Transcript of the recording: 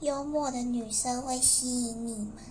幽默的女生会吸引你吗？